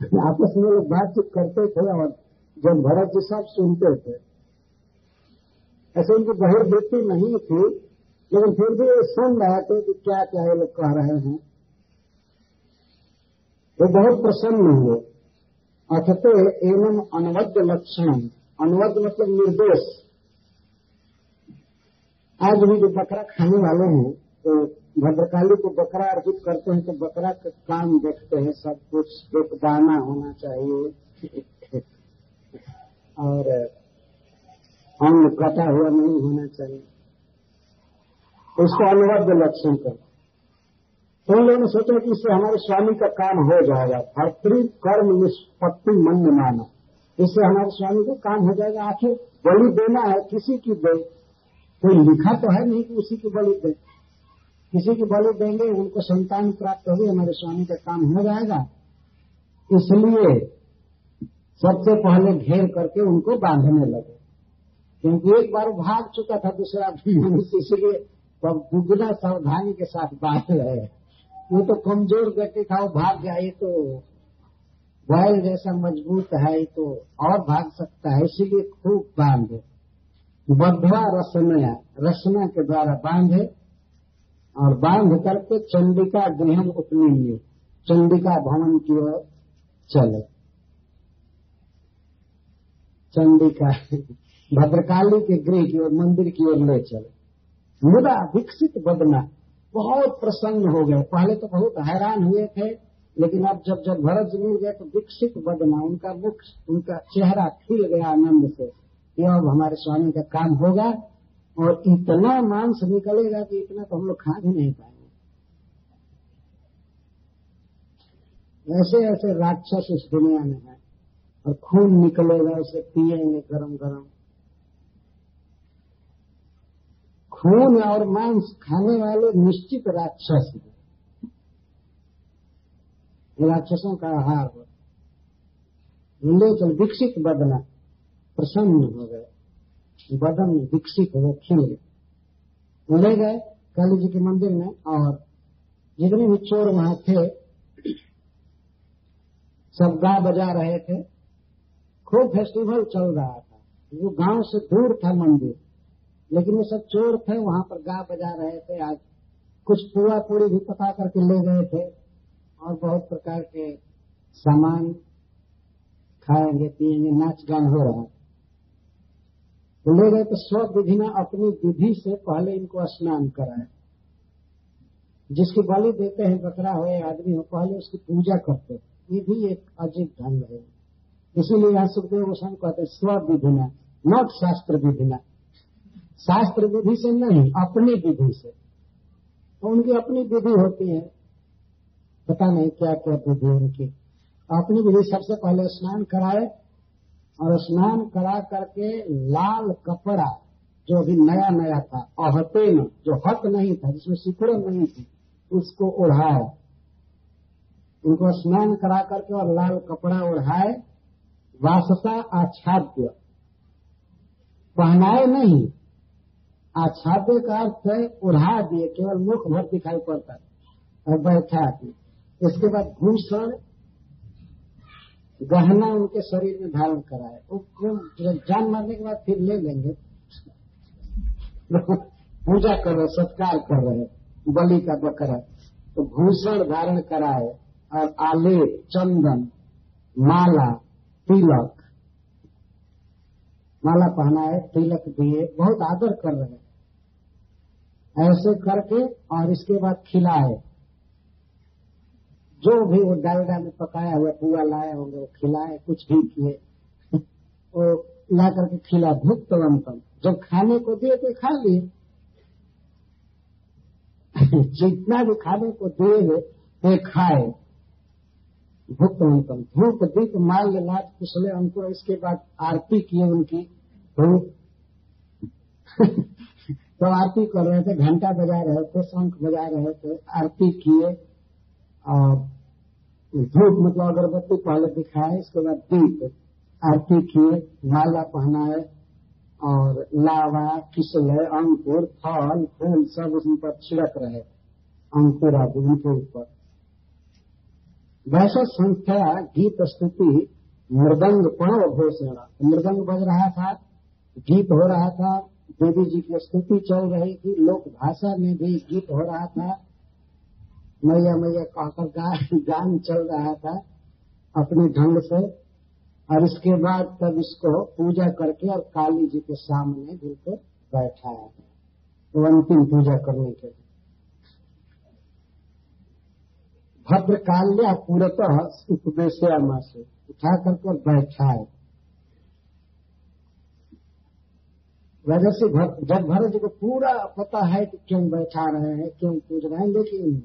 आपस में लोग बातचीत करते थे और जब भरत जी सब सुनते थे, ऐसे उनकी बहिर्वृत्ति नहीं थी, लेकिन फिर भी सुन रहे थे कि क्या क्या ये लोग कह रहे हैं। वो बहुत प्रसन्न हुए। अथते एवं अनवद्य लक्षण अनवद्य मतलब निर्दोष आज भी जो बकरा खाने वाले हैं तो भद्रकाली को बकरा अर्पित करते हैं तो बकरा का काम देखते हैं, सब कुछ एक दाना होना चाहिए। और अंग कटा हुआ नहीं होना चाहिए। उसको अनुबद्ध लक्षण कर। तो उन लोगों ने सोचा कि इससे हमारे स्वामी का काम हो जाएगा। भर्तृ कर्म निष्पत्ति मन माना। इससे हमारे स्वामी का काम हो जाएगा। आखिर बलि देना है किसी की दे। कोई लिखा तो है नहीं कि उसी की बलि दे। किसी की बलि देंगे, उनको संतान प्राप्त होगी, हमारे स्वामी का काम हो जाएगा। इसलिए सबसे पहले घेर करके उनको बांधने लगे। क्योंकि एक बार भाग चुका था, दूसरा मनुष्य इसलिए तब दुगना सावधानी के साथ बाँध रहे वो तो कमज़ोर व्यक्ति था, वो भाग ये तो बैल जैसा मज़बूत है तो और भाग सकता है, इसीलिए खूब बांधे। बद्धवा रसना रसना के द्वारा बांधे। और बाँध करके चंडिका गृह उपनीय, चंडिका भवन की ओर चले। चंडिका, भद्रकाली के गृह की ओर, मंदिर की ओर ले चले। मुदा विकसित बदना बहुत प्रसन्न हो गए। पहले तो बहुत हैरान हुए थे, लेकिन अब जब जब भरत जी मिल गए तो विकसित बदना, उनका मुख, उनका चेहरा खिल गया आनंद से। कि अब हमारे स्वामी का काम होगा। और इतना मांस निकलेगा कि इतना तो हम लोग खा भी नहीं पाएँगे। ऐसे ऐसे राक्षस इस दुनिया में है और खून निकलेगा उसे पिएँगे गरम गरम। खून और मांस खाने वाले निश्चित राक्षस हैं। राक्षसों का आहार हो। चल विकसित बदना प्रसन्न हो गए। बदन विकसित हो खिल गए ले गए काली जी के मंदिर में और जितने भी चोर वहाँ थे, सब गा बजा रहे थे। खूब फेस्टिवल चल रहा था। वो गाँव से दूर था मंदिर। लेकिन वो सब चोर थे, वहाँ पर गा बजा रहे थे। आज कुछ पूरा पूरी भी पका करके ले गए थे और बहुत प्रकार के सामान खाएँगे, पिएँगे, नाच गान हो रहा तो ले गए तो स्व विधि में अपनी विधि से पहले इनको स्नान कराए। जिसकी बलि देते हैं, बकरा हो या आदमी हो, पहले उसकी पूजा करते हैं। ये भी एक अजीब ढंग है। इसीलिए यहाँ सुखदेव गोस्वामी कहते हैं, स्व विधिना नॉट शास्त्र विधिना शास्त्र विधि से नहीं, अपनी विधि से। तो उनकी अपनी विधि होती है। पता नहीं क्या क्या विधि उनकी। अपनी विधि सबसे पहले स्नान कराए और स्नान करा करके लाल कपड़ा, जो अभी नया नया था अहते न जो हक नहीं था, जिसमें सिकुड़न नहीं थी, उसको ओढ़ाए। उनको स्नान करा करके और लाल कपड़ा ओढ़ाए, वासता आच्छाद्य। पहनाए नहीं, आच्छाद्य का अर्थ है उड़ा दिए, केवल मुख भर दिखाई पड़ता है, और बैठा दिए। इसके बाद भूषण गहना उनके शरीर में धारण कराए। वो जान मारने के बाद फिर ले लेंगे। पूजा कर रहे, सत्कार कर रहे, बलि का बकरा। तो भूषण धारण कराए और आलेप चंदन, माला, तिलक। माला पहनाए, तिलक दिए, बहुत आदर कर रहे। ऐसे करके और इसके बाद खिलाए। जो भी वो डालडा में पकाया हुआ पुआ लाए होंगे, वो खिलाए, कुछ भी किए। वो ला करके खिला भुक्त वंतम जब खाने को दिए तो खा लिए। जितना भी खाने को दिए तो खाए। भूख भुक्त वंतम धूप दीप माल्य नाथ कुशले अंकुर इसके बाद आरती किए उनकी। तो तो आरती कर रहे थे, घंटा बजा रहे थे, शंख बजा रहे थे, आरती किए। और धूप मतलब अगरबत्ती पहले दिखाए, इसके बाद दीप, आरती किए, माला पहनाए और लावा, किसले, अंकुर, फल, फूल, सब उस पर छिड़क रहे, अंकुर आदि उनके ऊपर। वैसे संख्या गीत स्तुति मृदंग पणो घोषण मृदंग बज रहा था, गीत हो रहा था, देवी जी की स्तुति चल रही थी, लोक भाषा में भी गीत हो रहा था। मैया मैया कहकर गा, गान चल रहा था अपने ढंग से। और इसके बाद तब इसको पूजा करके और काली जी के सामने बिल्कुल बैठाया गया तो अंतिम पूजा करने के लिए। भद्रकाल्या पूरतः उपदेशयामा से उठा करके बैठाए। वजह से जब भरत जी को पूरा पता है कि क्यों बैठा रहे हैं क्यों पूज रहे हैं लेकिन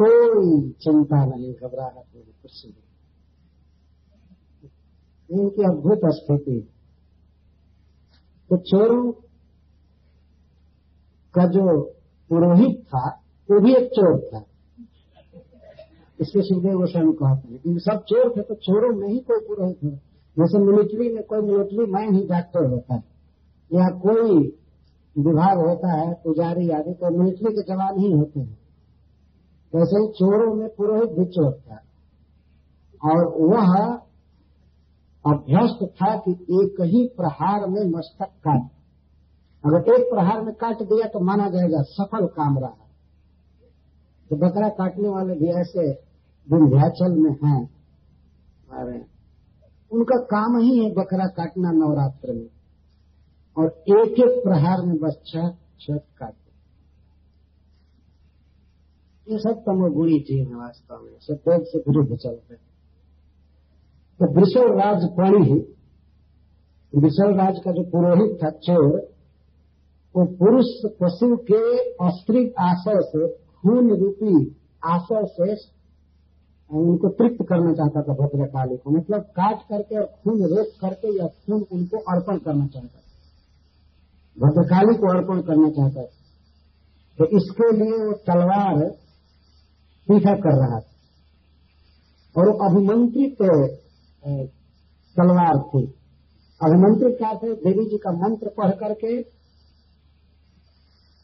कोई चिंता नहीं, घबराहट नहीं, कुछ नहीं। इनकी अद्भुत स्थिति। तो चोरों का जो पुरोहित था, वो भी एक चोर था। इसके सुखदेव गोस्वामी कहते हैं लेकिन सब चोर थे तो चोरों में ही कोई पुरोहित है जैसे मिलिट्री में कोई मिलिट्री मैन ही डॉक्टर होता है, या कोई विभाग होता है, पुजारी आदि तो मिलिट्री के जवान ही होते हैं। ही चोरों में पुरोहित भी चोर था और वह अभ्यस्त था कि एक ही प्रहार में मस्तक काट अगर एक प्रहार में काट दिया तो माना जाएगा सफल काम रहा। तो बकरा काटने वाले भी ऐसे विंध्याचल में हैं। अरे, उनका काम ही है बकरा काटना नवरात्र में। और एक एक प्रहार में छह छत काटे ये सब तमोगुणी जी है वास्तव में। सब वेद से विरुद्ध चलते हैं। तो विशल राज पणि विशल राज का जो पुरोहित था चोर, वो पुरुष पशु के अस्त्रिक आशय से, खून रूपी आशय से, उनको तृप्त करना चाहता था भद्रकाली को। मतलब काट करके और खून रोक करके या खून उनको अर्पण करना चाहता था। भद्रकाली को अर्पण करना चाहता था। तो इसके लिए वो तलवार पीछा कर रहा था। और वो अभिमंत्रित तलवार थी। अभिमंत्रित क्या थे? देवी जी का मंत्र पढ़ करके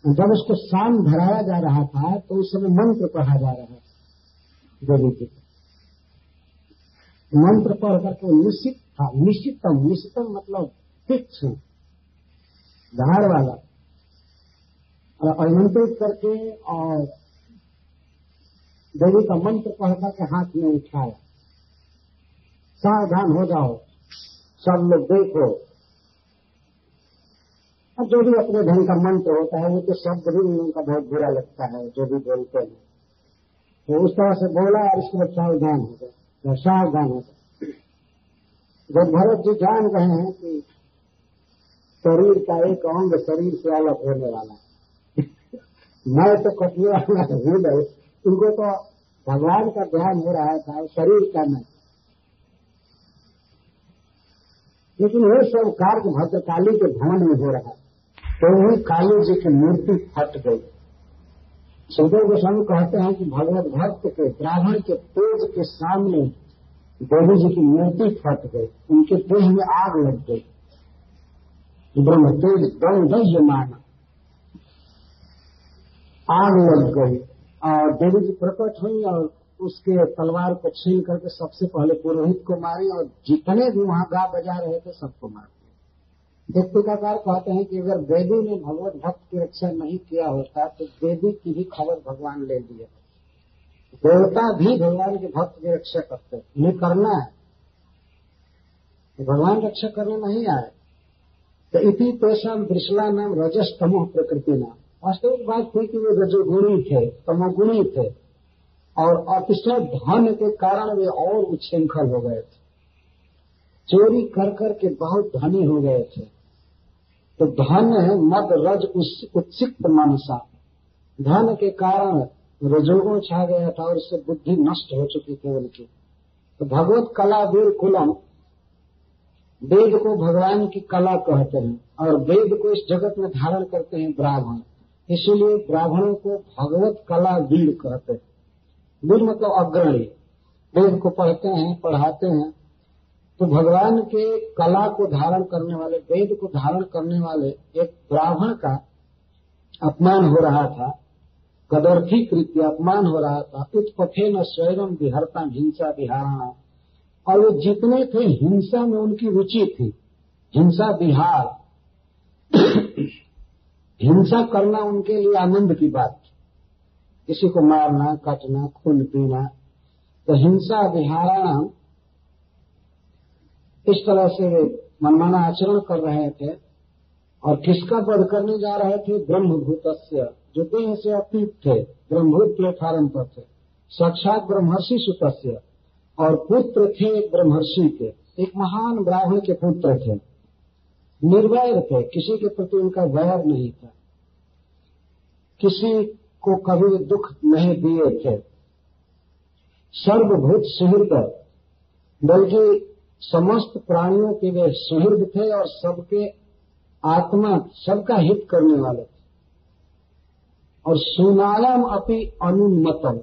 जब उसको शाम भराया जा रहा था तो उस समय मंत्र पढ़ा जा रहा था देवी जी का। मंत्र पढ़ करके निश्चित था। निश्चितम निश्चितम मतलब फिक्स धार वाला। और अभिमंत्रित करके और देवी का मंत्र पढ़ करके हाथ में उठाया। सावधान हो जाओ। सब लोग देखो। अब जो भी अपने ढंग का मंत्र होता है, वो तो शब्द भी उनका बहुत बुरा लगता है, जो भी बोलते हैं। तो उस तरह से बोला और इसके बाद सावधान हो गए सावधान हो गए जब भरत जी जान रहे हैं कि शरीर का एक अंग शरीर से अलग होने वाला है। मैं तो कटने वाला हृदय उनको तो भगवान का ध्यान हो रहा था, शरीर का नहीं। लेकिन वो सब कार्य भद्रकाली के भवन में हो रहा तो वही काली जी की मूर्ति फट गई। सुखदेव गोस्वामी कहते हैं कि भगवत भक्त के, ब्राह्मण के तेज के सामने देवी जी की मूर्ति फट गई। उनके देह में आग लग गई। ब्रह्म तेज दम दह्यमान आग लग गई। और देवी जी प्रकट हुई और उसके तलवार को छीन करके सबसे पहले पुरोहित को मारी और जितने भी वहाँ गा बजा रहे थे सबको मार दिया। टीकाकार कहते हैं कि अगर देवी ने भगवत भक्त की रक्षा नहीं किया होता तो देवी की भी खबर भगवान ले लिए देवता भी भगवान के भक्त की रक्षा करते उन्हें करना है। तो भगवान रक्षा करने नहीं आए। तो इति पेशा त्रिशला नाम रजस तमोह प्रकृति नाम। वास्तविक बात थी कि वे रजोगुणी थे, तमोगुणी थे, और अतिशय धन के कारण वे और उच्छृंखल हो गए थे। चोरी कर कर के बहुत धनी हो गए थे। तो धन है मद रज उत्सिक्त मनसा। धन के कारण रजोगुण छा गया था और उससे बुद्धि नष्ट हो चुकी थी उनकी। तो भगवत कला वीर कुलम, वेद को भगवान की कला कहते हैं, और वेद को इस जगत में धारण करते हैं ब्राह्मण। इसीलिए ब्राह्मणों को भगवत कला वीर कहते हैं। वीर मतलब अग्रणी। वेद को पढ़ते हैं, पढ़ाते हैं। तो भगवान के कला को धारण करने वाले, वेद को धारण करने वाले एक ब्राह्मण का अपमान हो रहा था। कदर्थी कृत्य अपमान हो रहा था। उत्पथे न स्वयं विहरता हिंसा विहारणा और वो जितने थे, हिंसा में उनकी रुचि थी। हिंसा विहार। हिंसा करना उनके लिए आनंद की बात किसी को मारना, काटना, खून पीना तो हिंसा विहारणा इस तरह से मनमाना आचरण कर रहे थे और किसका वध करने जा रहे थे? ब्रह्मभूत जो देह से अतीत थे, ब्रह्मभूत प्लेटफार्म पर थे। साक्षात ब्रह्मर्षि सुत और पुत्र थे ब्रह्मर्षि के। एक महान ब्राह्मण के पुत्र थे। निर्वैर थे, किसी के प्रति उनका वैर नहीं था। किसी को कभी दुख नहीं दिए थे। सर्वभूत सुहृद बल्कि समस्त प्राणियों के वे सुहृद थे और सबके आत्मा, सबका हित करने वाले थे। और सुनालम अपनी अनुन्मतम।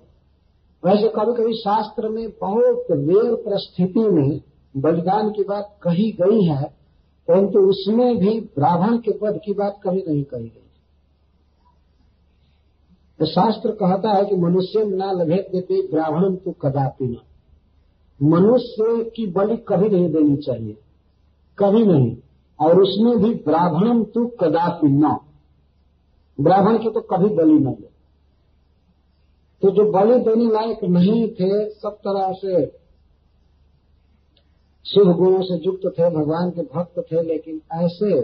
वैसे कभी कभी शास्त्र में बहुत रेर परिस्थिति में बलिदान की बात कही गई है परंतु उसमें भी ब्राह्मण के पद की बात कभी नहीं कही गई तो शास्त्र कहता है कि मनुष्य न लभेद देते ब्राह्मण तो कदापि न। मनुष्य की बलि कभी नहीं देनी चाहिए, कभी नहीं। और उसमें भी ब्राह्मण तो कदापि न। ब्राह्मण की तो कभी बलि न दे तो जो बलि देने लायक नहीं थे, सब तरह से शुभ गुणों से युक्त थे, भगवान के भक्त थे, लेकिन ऐसे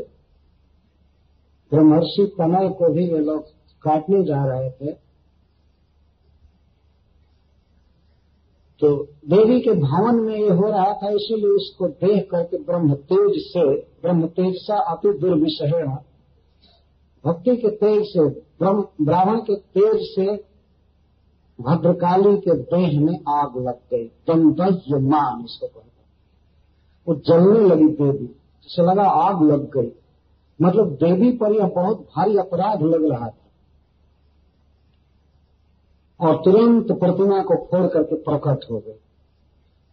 ब्रह्मर्षि कमल को भी ये लोग काटने जा रहे थे। तो देवी के भवन में ये हो रहा था, इसीलिए उसको देख करके ब्रह्म तेज से, ब्रह्म तेज सा अति दुर्विषय भक्ति के तेज से ब्राह्मण के तेज से भद्रकाली के देह में आग लग गई। दंदज्य मान इसको कहते वो जलने लगी देवी। जिसे लगा आग लग गई। मतलब देवी पर यह बहुत भारी अपराध लग रहा था। और तुरंत प्रतिमा को फोड़ करके प्रकट हो गई।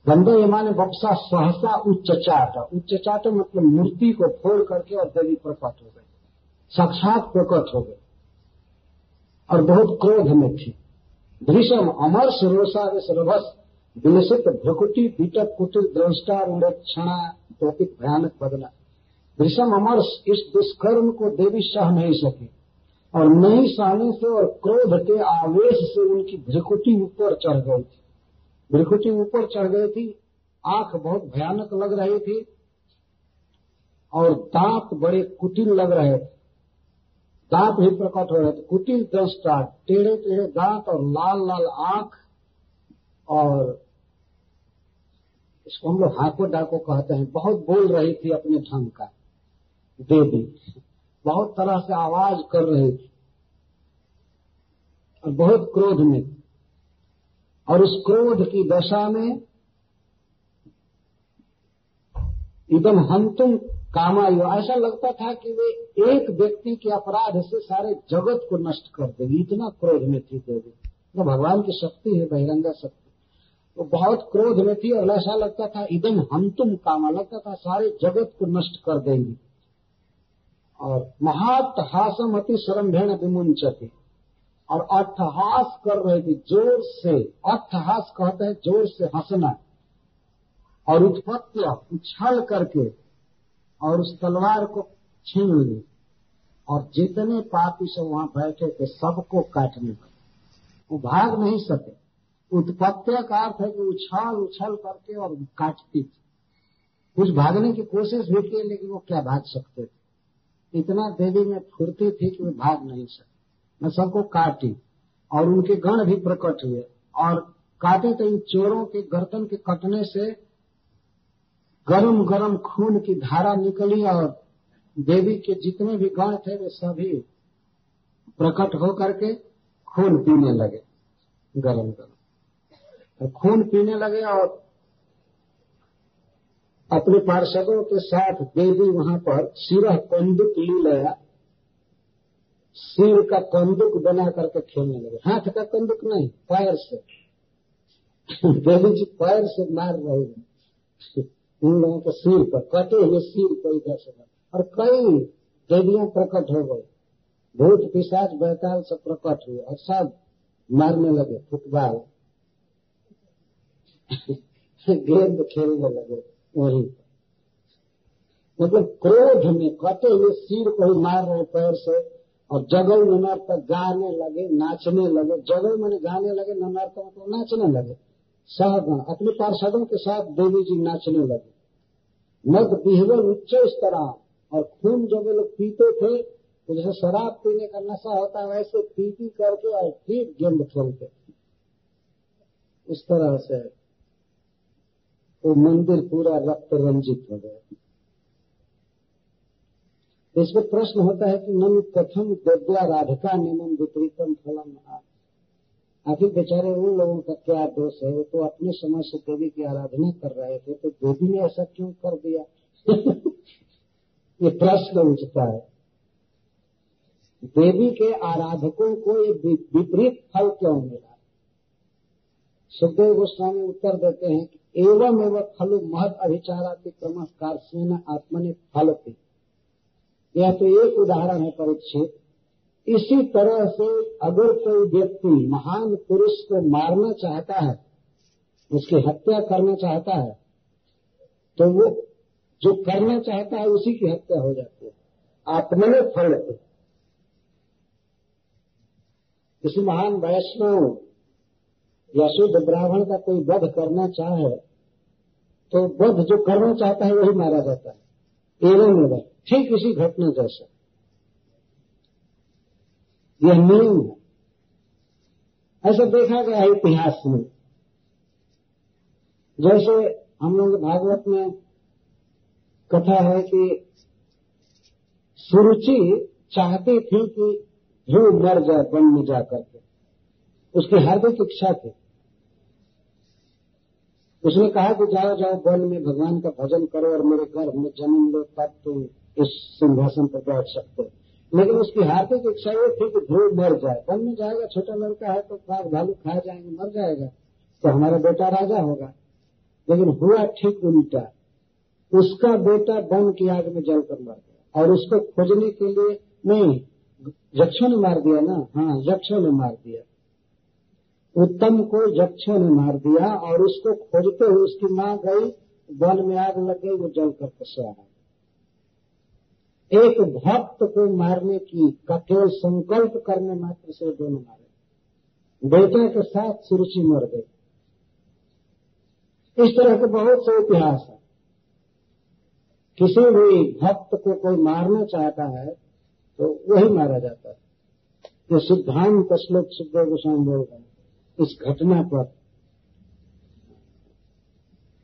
गंदे यमाने बक्सा सहसा उच्चचाट उच्चचाट मतलब मूर्ति को फोड़ करके और देवी प्रकट हो गई। साक्षात प्रकट हो गए और बहुत क्रोध में थी। भीषम अमर सुरोसा रभस विलसित भ्रकुटी बीटक कुटिल द्रष्टा क्षणा टोपिक भयानक बदला। भीषम अमर इस दुष्कर्म को देवी सह नहीं सकी और नहीं सहने से और क्रोध के आवेश से उनकी भ्रिकुटी ऊपर चढ़ गई थी। भ्रिकुटी ऊपर चढ़ गई थी, आँख बहुत भयानक लग रही थी और दांत बड़े कुटिल लग रहे थे। दांत भी प्रकट हो रहे थे। कुटिल दृष्टा टेढ़े टेढ़े दांत और लाल लाल आँख और इसको हम लोग हाको डाको कहते हैं। बहुत बोल रही थी अपने ढंग का। देवी बहुत तरह से आवाज़ कर रही थी। और बहुत क्रोध में। और उस क्रोध की दशा में एकदम हम तुम कामायु। ऐसा लगता था कि वे एक व्यक्ति के अपराध से सारे जगत को नष्ट कर देगी। इतना क्रोध में थी देवी। तो भगवान की शक्ति है, बहिरंगा शक्ति। वो तो बहुत क्रोध में थी और ऐसा लगता था, इदम हम तुम कामा। लगता था, सारे जगत को नष्ट कर देंगे। और महातहासम अति सरम्भेण विमुंचती और अट्ठहास कर रहे थे, ज़ोर से। अट्ठहास कहते हैं, ज़ोर से हंसना। और उत्पत्ति उछल करके और उस तलवार को छीन ली और जितने पापी सब वहाँ बैठे थे, सबको काटने लगे। वो भाग नहीं सके। उत्पत्ति का अर्थ है कि उछाल उछल करके और काटती थी। कुछ भागने की कोशिश भी की, लेकिन वो क्या भाग सकते थे? इतना देवी में फुर्ती थी कि वो भाग नहीं सके। मैं सबको काटी और उनके गण भी प्रकट हुए और काटे तो इन चोरों के गर्दन के कटने से गरम गरम खून की धारा निकली और देवी के जितने भी गण थे, वे सभी प्रकट होकर के खून पीने लगे गरम गरम खून पीने लगे और अपने पार्षदों के साथ देवी वहाँ पर सिरह कंदुक ली लया सिर का कंदुक बना करके खेलने लगे। हाथ का कंदुक नहीं, पैर से। देवी जी पैर से मार रहे हैं। उन लोगों के सिर पर, कटे हुए सिर को इधर से और कई देवियाँ प्रकट हो गई। भूत पिशाच, बैताल से प्रकट हुए और सब मारने लगे, फुटबॉल। गेंद खेलने लगे, वहीं। मतलब क्रोध में कटे हुए सिर को ही मार रहे पैर से, और जगल पर गाने लगे, नाचने लगे। जगल मैंने गाने लगे ननर पर मतलब नाचने लगे। सहगण अपने पार्षदों के साथ देवी जी नाचने लगे। मद बिहवल उच्च तरह, और खून जो वे लोग पीते थे तो जैसे शराब पीने का नशा होता है, वैसे पी पी करके और फिर गेंद खेलते। इस तरह से वो मंदिर पूरा रक्त रंजित हो गया। इसमें प्रश्न होता है कि नम कथम देव्या राधिका नियम विपरीतम फलम आखिर बेचारे उन लोगों का क्या दोष है? वो तो अपने समय से देवी की आराधना कर रहे थे तो देवी ने ऐसा क्यों कर दिया? ये प्रश्न उठता है। देवी के आराधकों को ये विपरीत फल क्यों मिला? सुखदेव गोस्वामी उत्तर देते हैं कि एवं एवं फलु महत अभिचाराति क्रम कारसेन आत्मनि फलती। यह तो एक उदाहरण है परीक्षित इसी तरह से अगर कोई व्यक्ति महान पुरुष को मारना चाहता है, उसकी हत्या करना चाहता है तो वो जो करना चाहता है उसी की हत्या हो जाती है। अपने फल पे किसी महान वैष्णव या शुद्ध ब्राह्मण का कोई वध करना चाहे तो वध जो करना चाहता है, वही मारा जाता है। एवं एवं ठीक इसी घटना जैसा। यह नियम है ऐसा देखा गया है इतिहास में। जैसे हम लोग भागवत में कथा है कि सुरुचि चाहती थी कि ध्रुव मर जाए वन में जाकर के उसकी हार्दिक इच्छा थी। उसने कहा कि जाओ जाओ, वन में भगवान का भजन करो और मेरे घर में जन्म लो, तब तुम इस सिंहासन पर बैठ सकते हो। लेकिन उसकी हार्दिक इच्छा ये थी कि ध्रुव मर जाए। वन में जाएगा, छोटा लड़का है तो बाघ भालू खा जाएँगे, मर जाएगा। तो हमारा बेटा राजा होगा। लेकिन हुआ ठीक उल्टा। उसका बेटा वन की आग में जलकर मर गया। और उसको खोजने के लिए नहीं, यक्षों ने मार दिया ना? हाँ यक्षों ने मार दिया। उत्तम को यक्षों ने मार दिया और उसको खोजते हुए उसकी माँ गई, वन में आग लग गई, वो जलकर पसरा है एक भक्त को मारने की का केवल संकल्प करने मात्र से दोनों मारे। बेटे के साथ सुरुचि मर गई। इस तरह के बहुत से इतिहास है। किसी भी भक्त को कोई मारना चाहता है तो वही मारा जाता है। ये सिद्धांत श्लोक सुखदेव गोस्वामी बोल रहे हैं। इस घटना पर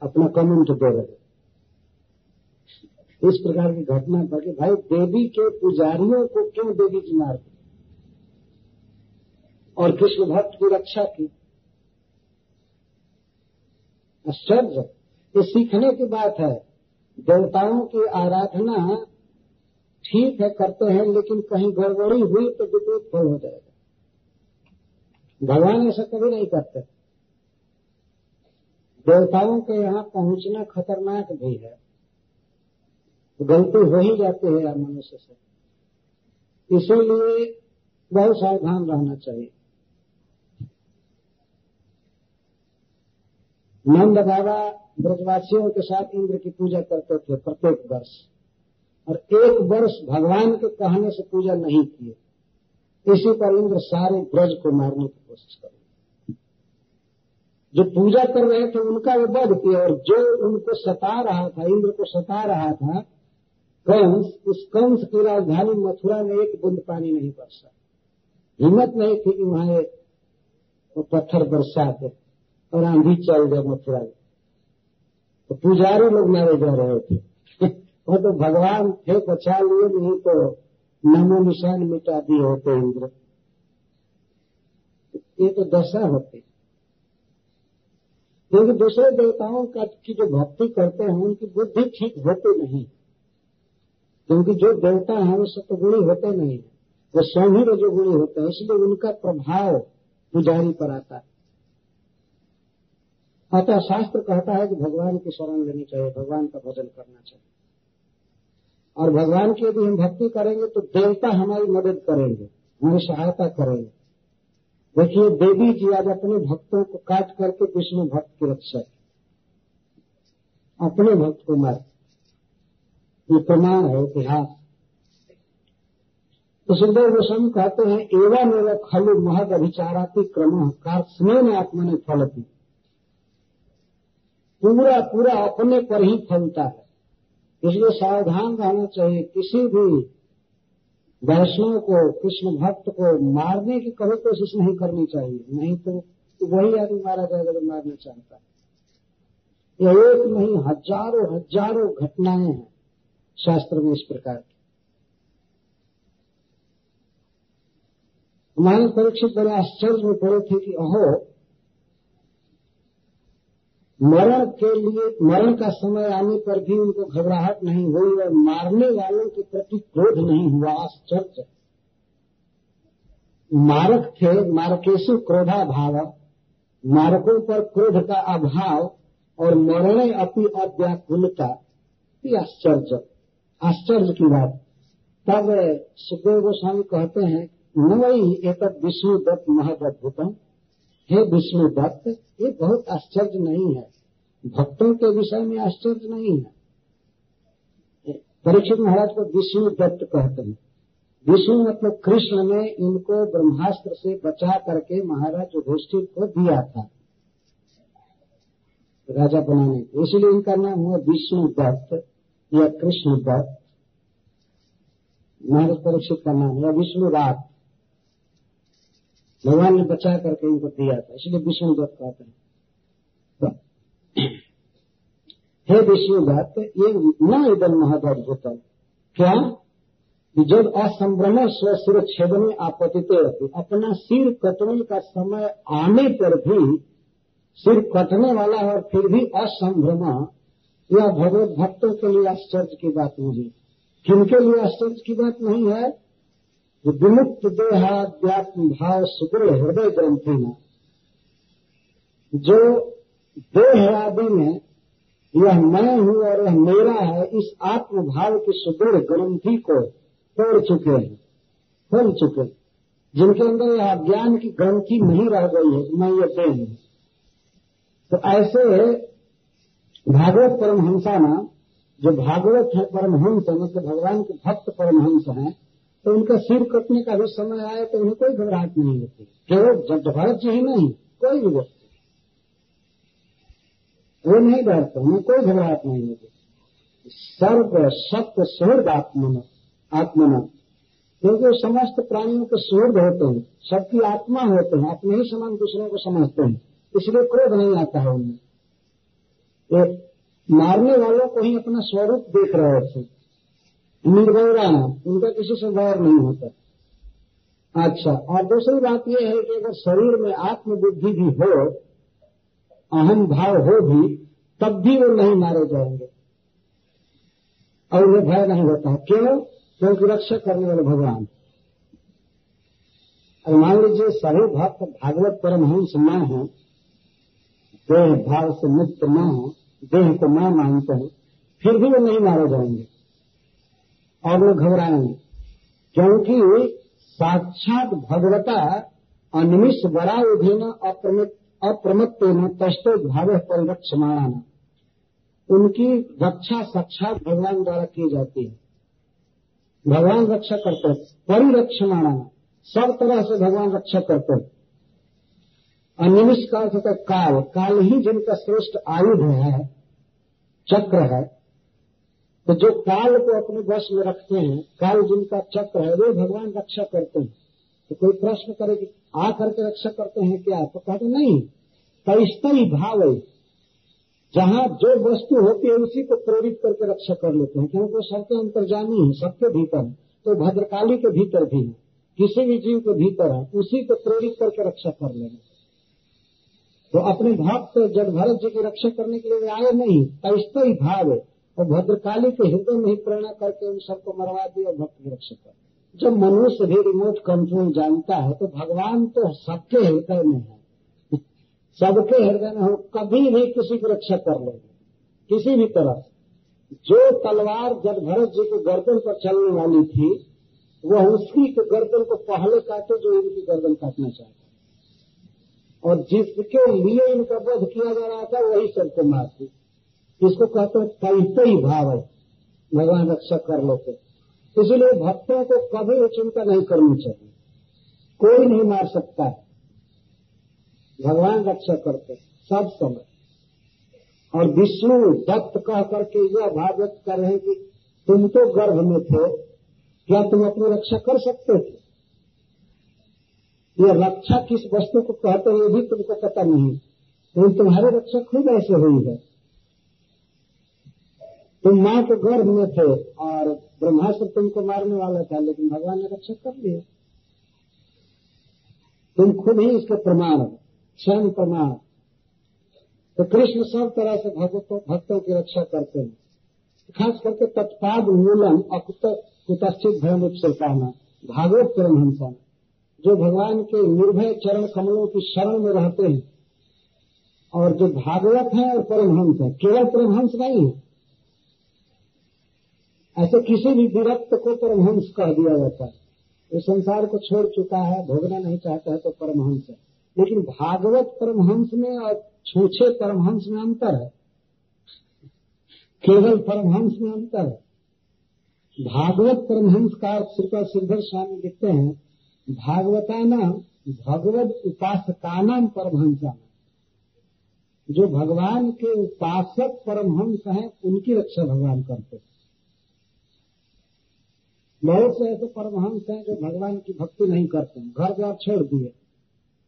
अपना कमेंट दे रहे इस प्रकार की घटना था कि भाई देवी के पुजारियों को क्यों देवी जी मार दी? और कृष्ण भक्त की रक्षा की। आश्चर्य। ये सीखने की बात है। देवताओं की आराधना ठीक है, करते हैं, लेकिन कहीं गड़बड़ी हुई तो विपरीत फल हो जाएगा। भगवान ऐसा कभी नहीं करते। देवताओं के यहाँ पहुँचना खतरनाक भी है। गलती हो ही जाती है मनुष्य से। इसीलिए बहुत सावधान रहना चाहिए। नंद बाबा ब्रजवासियों के साथ इंद्र की पूजा करते थे प्रत्येक वर्ष। और एक वर्ष भगवान के कहने से पूजा नहीं किए। इसी पर इंद्र सारे ब्रज को मारने की कोशिश कर जो पूजा कर रहे थे, उनका वो वध किया और जो उनको सता रहा था, इंद्र को सता रहा था, कंस, उस कंस की राजधानी मथुरा में एक बूंद पानी नहीं बरसा हिम्मत नहीं थी कि वहाँ वो पत्थर बरसा दे और आंधी चल गए मथुरा में। तो पुजारी लोग मारे जा रहे थे। वो तो भगवान थे, बचा लिए, नहीं तो नमो निशान मिटा दिए होते इंद्र। ये तो दशा होती है। क्योंकि दूसरे देवताओं का की जो भक्ति करते हैं, उनकी बुद्धि ठीक होती नहीं। क्योंकि जो देवता है, वो सतगुणी होते नहीं है। वो स्वयं ही रजोगुणी होते हैं, इसलिए उनका प्रभाव पुजारी पर आता है। अतः शास्त्र कहता है कि भगवान की शरण लेनी चाहिए, भगवान का भजन करना चाहिए। और भगवान की यदि हम भक्ति करेंगे तो देवता हमारी मदद करेंगे, हमारी सहायता करेंगे। देखिए, देवी जी आज अपने भक्तों को काट करके विष्णु भक्त की रक्षा की। अपने भक्त को मार। ये प्रमाण है इतिहास तो सुखदेव गोस्वामी कहते हैं, एवं मेरा खलु महद अभिचाराती क्रम कार्समेन आत्मा ने फल दी। पूरा पूरा अपने पर ही फलता है। इसलिए सावधान रहना चाहिए। किसी भी वैष्णव को, कृष्ण भक्त को मारने की कभी कोशिश नहीं करनी चाहिए। नहीं तो वही आदमी मारा जाएगा जो मारना चाहता है। यह एक नहीं, हज़ारों हज़ारों घटनाएँ हैं शास्त्र में इस प्रकार की। हमारे परीक्षित बड़े आश्चर्य में पड़े थे कि, अहो मरण के लिए, मरण का समय आने पर भी उनको घबराहट नहीं हुई और मारने वालों के प्रति क्रोध नहीं हुआ, आश्चर्य। मारक थे, मारकेशु क्रोधा भाव मारकों पर क्रोध का अभाव और मरणे अपनी अव्याकुलता। आश्चर्य आश्चर्य की बात। तब सुखदेव गोस्वामी कहते हैं नई एक विष्णु दत्त महद अद्भुतम हे विष्णु दत्त ये बहुत आश्चर्य नहीं है। भक्तों के विषय में आश्चर्य नहीं है। परीक्षित महाराज को विष्णु दत्त कहते हैं। विष्णु मतलब कृष्ण ने इनको ब्रह्मास्त्र से बचा करके महाराज युधिष्ठिर को दिया था। राजा बनाने के इसलिए इनका नाम हुआ विष्णु दत्त या कृष्ण दत्त महाराज परीक्षित का नाम या विष्णु रात भगवान ने बचा करके इनको दिया था इसलिए विष्णु दत्त कहते हैं। तो, हे विष्णु दत्त ये न इधर महद अद्भुत क्या जब असंभ्रम स्व सिर छेदने आपतित रहती अपना सिर कटने का समय आने पर भी सिर कटने वाला है और फिर भी असंभ्रम यह भगवत भक्तों के लिए आश्चर्य की बात नहीं किनके लिए आश्चर्य की बात नहीं है? विमुक्त देहाध्यात्म भाव सुदृढ़ हृदय ग्रंथि में, जो देह आदि में, यह मैं हूँ और यह मेरा है, इस आत्म भाव की सुदृढ़ ग्रंथि को तोड़ चुके हैं, खोल चुके जिनके अंदर यह ज्ञान की ग्रंथि नहीं रह गई है, मैं ये देह हूँ। तो ऐसे भागवत परमहंसा नाम, जो भागवत है परमहंस मतलब भगवान के भक्त परमहंस हैं तो उनका सिर कटने का भी समय आया तो उन्हें कोई घबराहट नहीं होती। केवल भरत जी ही नहीं, कोई भी व्यक्ति वो नहीं डरते, उन्हें कोई घबराहट नहीं होती। सर्व सत्य सुहृद आत्मन, आत्मना। क्योंकि समस्त प्राणियों के सुहृद होते हैं, सबकी आत्मा होते हैं, अपने ही समान दूसरों को समझते हैं, इसलिए क्रोध नहीं आता है उनमें। मारने वालों को ही अपना स्वरूप देख रहे थे। निर्भय है, उनका किसी से वैर नहीं होता। अच्छा और दूसरी बात यह है कि अगर शरीर में आत्मबुद्धि भी हो, अहम भाव हो भी, तब भी वो नहीं मारे जाएँगे। और उन्हें भय नहीं होता क्यों? क्योंकि रक्षा करने वाले भगवान। और मान लीजिए, सभी भक्त भागवत, परमहंस न हो, देह भाव से मुक्त न हो, देह को न मानते हैं, फिर भी वो नहीं मारे जाएँगे। और वो घबराएँगे क्योंकि साक्षात भगवता अनिमिष बड़ा उधीन अप्रमत्त न तस्तो भाव उनकी रक्षा साक्षात भगवान द्वारा की जाती है। भगवान रक्षा करते हैं परिरक्षमाणा सब तरह से भगवान रक्षा करते हैं। अनिमिष काल से काल। काल ही जिनका श्रेष्ठ आयुध है, चक्र है तो जो काल को अपने वश में रखते हैं, काल जिनका चक्र है, वे भगवान रक्षा करते हैं। तो कोई प्रश्न करे कि आ करके रक्षा करते हैं क्या? तो कहते नहीं। ही भाव है। जहाँ जो वस्तु होती है, उसी को प्रेरित करके रक्षा कर लेते हैं। क्योंकि वो सबके अंतर्जामी है, सबके भीतर है। तो भद्रकाली के भीतर भी है। किसी भी जीव के भीतर है, उसी को प्रेरित करके रक्षा कर लेंगे। तो अपने भक्त जब भरत जी की रक्षा करने के लिए आए नहीं। तो ही भाव है। और भद्रकाली के हृदय में ही प्रेरणा करके उन सबको मरवा दिया और भक्त की रक्षा कर जब मनुष्य भी रिमोट कंट्रोल जानता है तो भगवान तो सबके हृदय में है। सबके हृदय में हो, कभी भी किसी की रक्षा कर लेंगे किसी भी तरह जो तलवार जब भरत जी के गर्दन पर चलने वाली थी, वह उसी के गर्दन को पहले काटे जो इनकी गर्दन काटना चाहता और जिसके लिए इनका वध किया जा रहा था, वही सबको मारती इसको कहते हैं कैसे ही भाव है। भगवान रक्षा कर लेते इसलिए भक्तों को कभी चिंता नहीं करनी चाहिए। कोई नहीं मार सकता है। भगवान रक्षा करते सब समय। और विष्णु दत्त कह करके यह भागवत कर रहे कि तुम तो गर्भ में थे, क्या तुम अपनी रक्षा कर सकते थे? यह रक्षा किस वस्तु को कहते हैं, ये भी तुमको पता नहीं लेकिन तुम्हारी रक्षा खुद ऐसे हुई है। तुम माँ के गर्भ में थे और ब्रह्मास्त्र तुमको मारने वाला था, लेकिन भगवान ने रक्षा कर लिया तुम खुद ही इसके प्रमाण स्वयं प्रमाण तो कृष्ण सब तरह से भक्तों भक्तों की रक्षा करते हैं। खास करके तत्पाद मूलन मूलम कुतश्चित भयम उपसरकाना भागवत परमहंसा जो भगवान के निर्भय चरण कमलों की शरण में रहते हैं। और जो भागवत है और परमहंस है, केवल परमहंस नहीं है ऐसे किसी भी विरक्त को परमहंस कह दिया जाता है। वो संसार को छोड़ चुका है, भोगना नहीं चाहता है तो परमहंस है। लेकिन भागवत परमहंस में और छूछे परमहंस में अंतर है। केवल परमहंस में अंतर है। भागवत परमहंस का श्रीपा श्रीधर स्वामी लिखते हैं, भागवताना भगवत उपासकानाम परमहंसा जो भगवान के उपासक परमहंस हैं, उनकी रक्षा भगवान करते हैं। बहुत से ऐसे परमहंस हैं जो भगवान की भक्ति नहीं करते हैं। घर द्वार छोड़ दिए।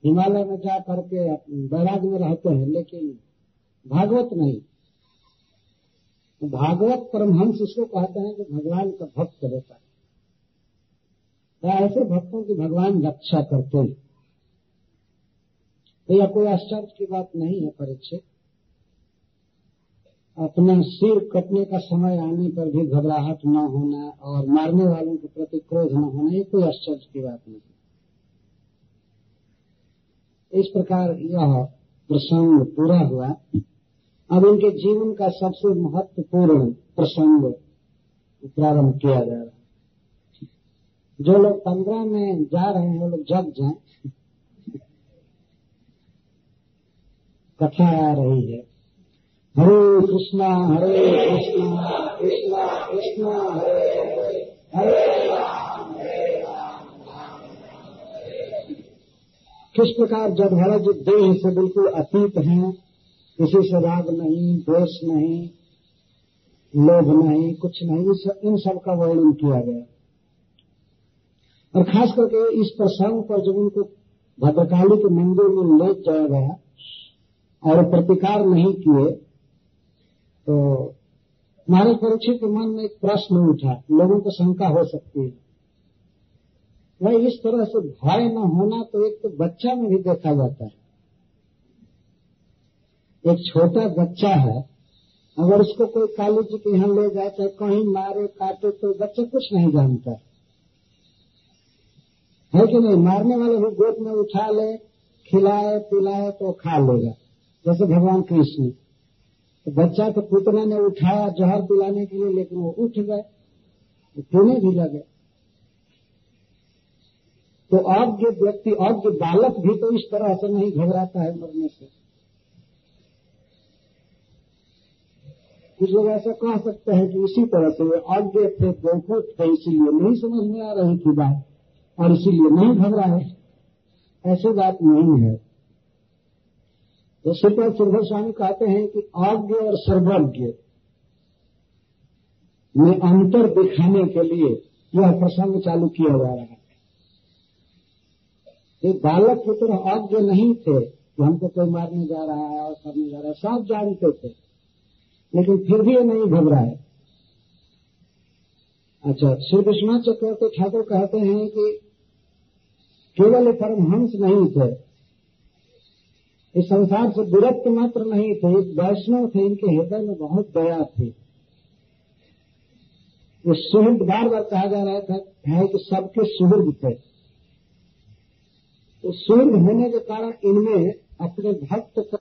हिमालय में जा करके बैराग में रहते हैं, लेकिन भागवत नहीं। भागवत परमहंस उसको कहते हैं जो भगवान का भक्त रहता है। तो ऐसे भक्तों की भगवान रक्षा करते हैं। तो यह कोई आश्चर्य की बात नहीं है परीक्षित अपना सिर कटने का समय आने पर भी घबराहट न होना और मारने वालों के प्रति क्रोध न होना, ये कोई आश्चर्य की बात नहीं इस प्रकार यह प्रसंग पूरा हुआ। अब इनके जीवन का सबसे महत्वपूर्ण प्रसंग प्रारंभ किया जा रहा है। जो लोग पंद्रह में जा रहे हैं, वो लोग जग जाए। कथा आ रही है। हरे कृष्णा हरे कृष्णा कृष्णा कृष्णा, हरे हरे किस प्रकार जब जो देह से बिल्कुल अतीत हैं, किसी से राग नहीं, द्वेष नहीं, लोभ नहीं, कुछ नहीं इन सब का वर्णन किया गया। और खास करके इस प्रसंग पर जब उनको भद्रकाली के मंदिर में ले जाया गया, और प्रतिकार नहीं किए तो महाराज परीक्षित के मन में एक प्रश्न उठा, लोगों को शंका हो सकती है। वह इस तरह से भय न होना तो एक तो बच्चा में भी देखा जाता है। एक छोटा बच्चा है, अगर उसको कोई काली जी के यहाँ ले जाए, चाहे कहीं मारे, काटे तो बच्चा कुछ नहीं जानता। है कि नहीं? मारने वाले भी गोद में उठा ले, खिलाए, पिलाए तो खा लेगा। जैसे भगवान कृष्ण। तो बच्चा तो पुतना ने उठाया, जहर पिलाने के लिए, लेकिन वो उठ गए पीने भी लगे। तो अज्ञ व्यक्ति अज्ञ बालक भी तो इस तरह से नहीं घबराता है मरने से। कुछ लोग ऐसा कह सकते हैं कि इसी तरह से वे अज्ञ थे बेवकूफ़ थे इसीलिए नहीं समझ में आ रही थी बात, और इसीलिए नहीं घबराए। ऐसी बात नहीं है। तो श्रीपद सिंह स्वामी कहते हैं कि आज्ञ और सर्वज्ञ में अंतर दिखाने के लिए यह प्रसंग चालू किया जा रहा है। ये बालक की तरह आज्ञ नहीं थे कि हमको कोई मारने जा रहा है और करने जा रहा है, सब जानते थे। लेकिन फिर भी ये नहीं घबराए। अच्छा श्री विश्वनाथ चक्रवर्ती ठाकुर कहते हैं कि केवल परमहंस नहीं थे इस संसार से विरक्त मात्र नहीं थे वैष्णव थे, इनके हृदय में बहुत दया थी। ये सुहृद बार बार कहा जा रहा था, है कि सबके सुहृद थे। तो सुहृद होने के कारण इनमें अपने भक्त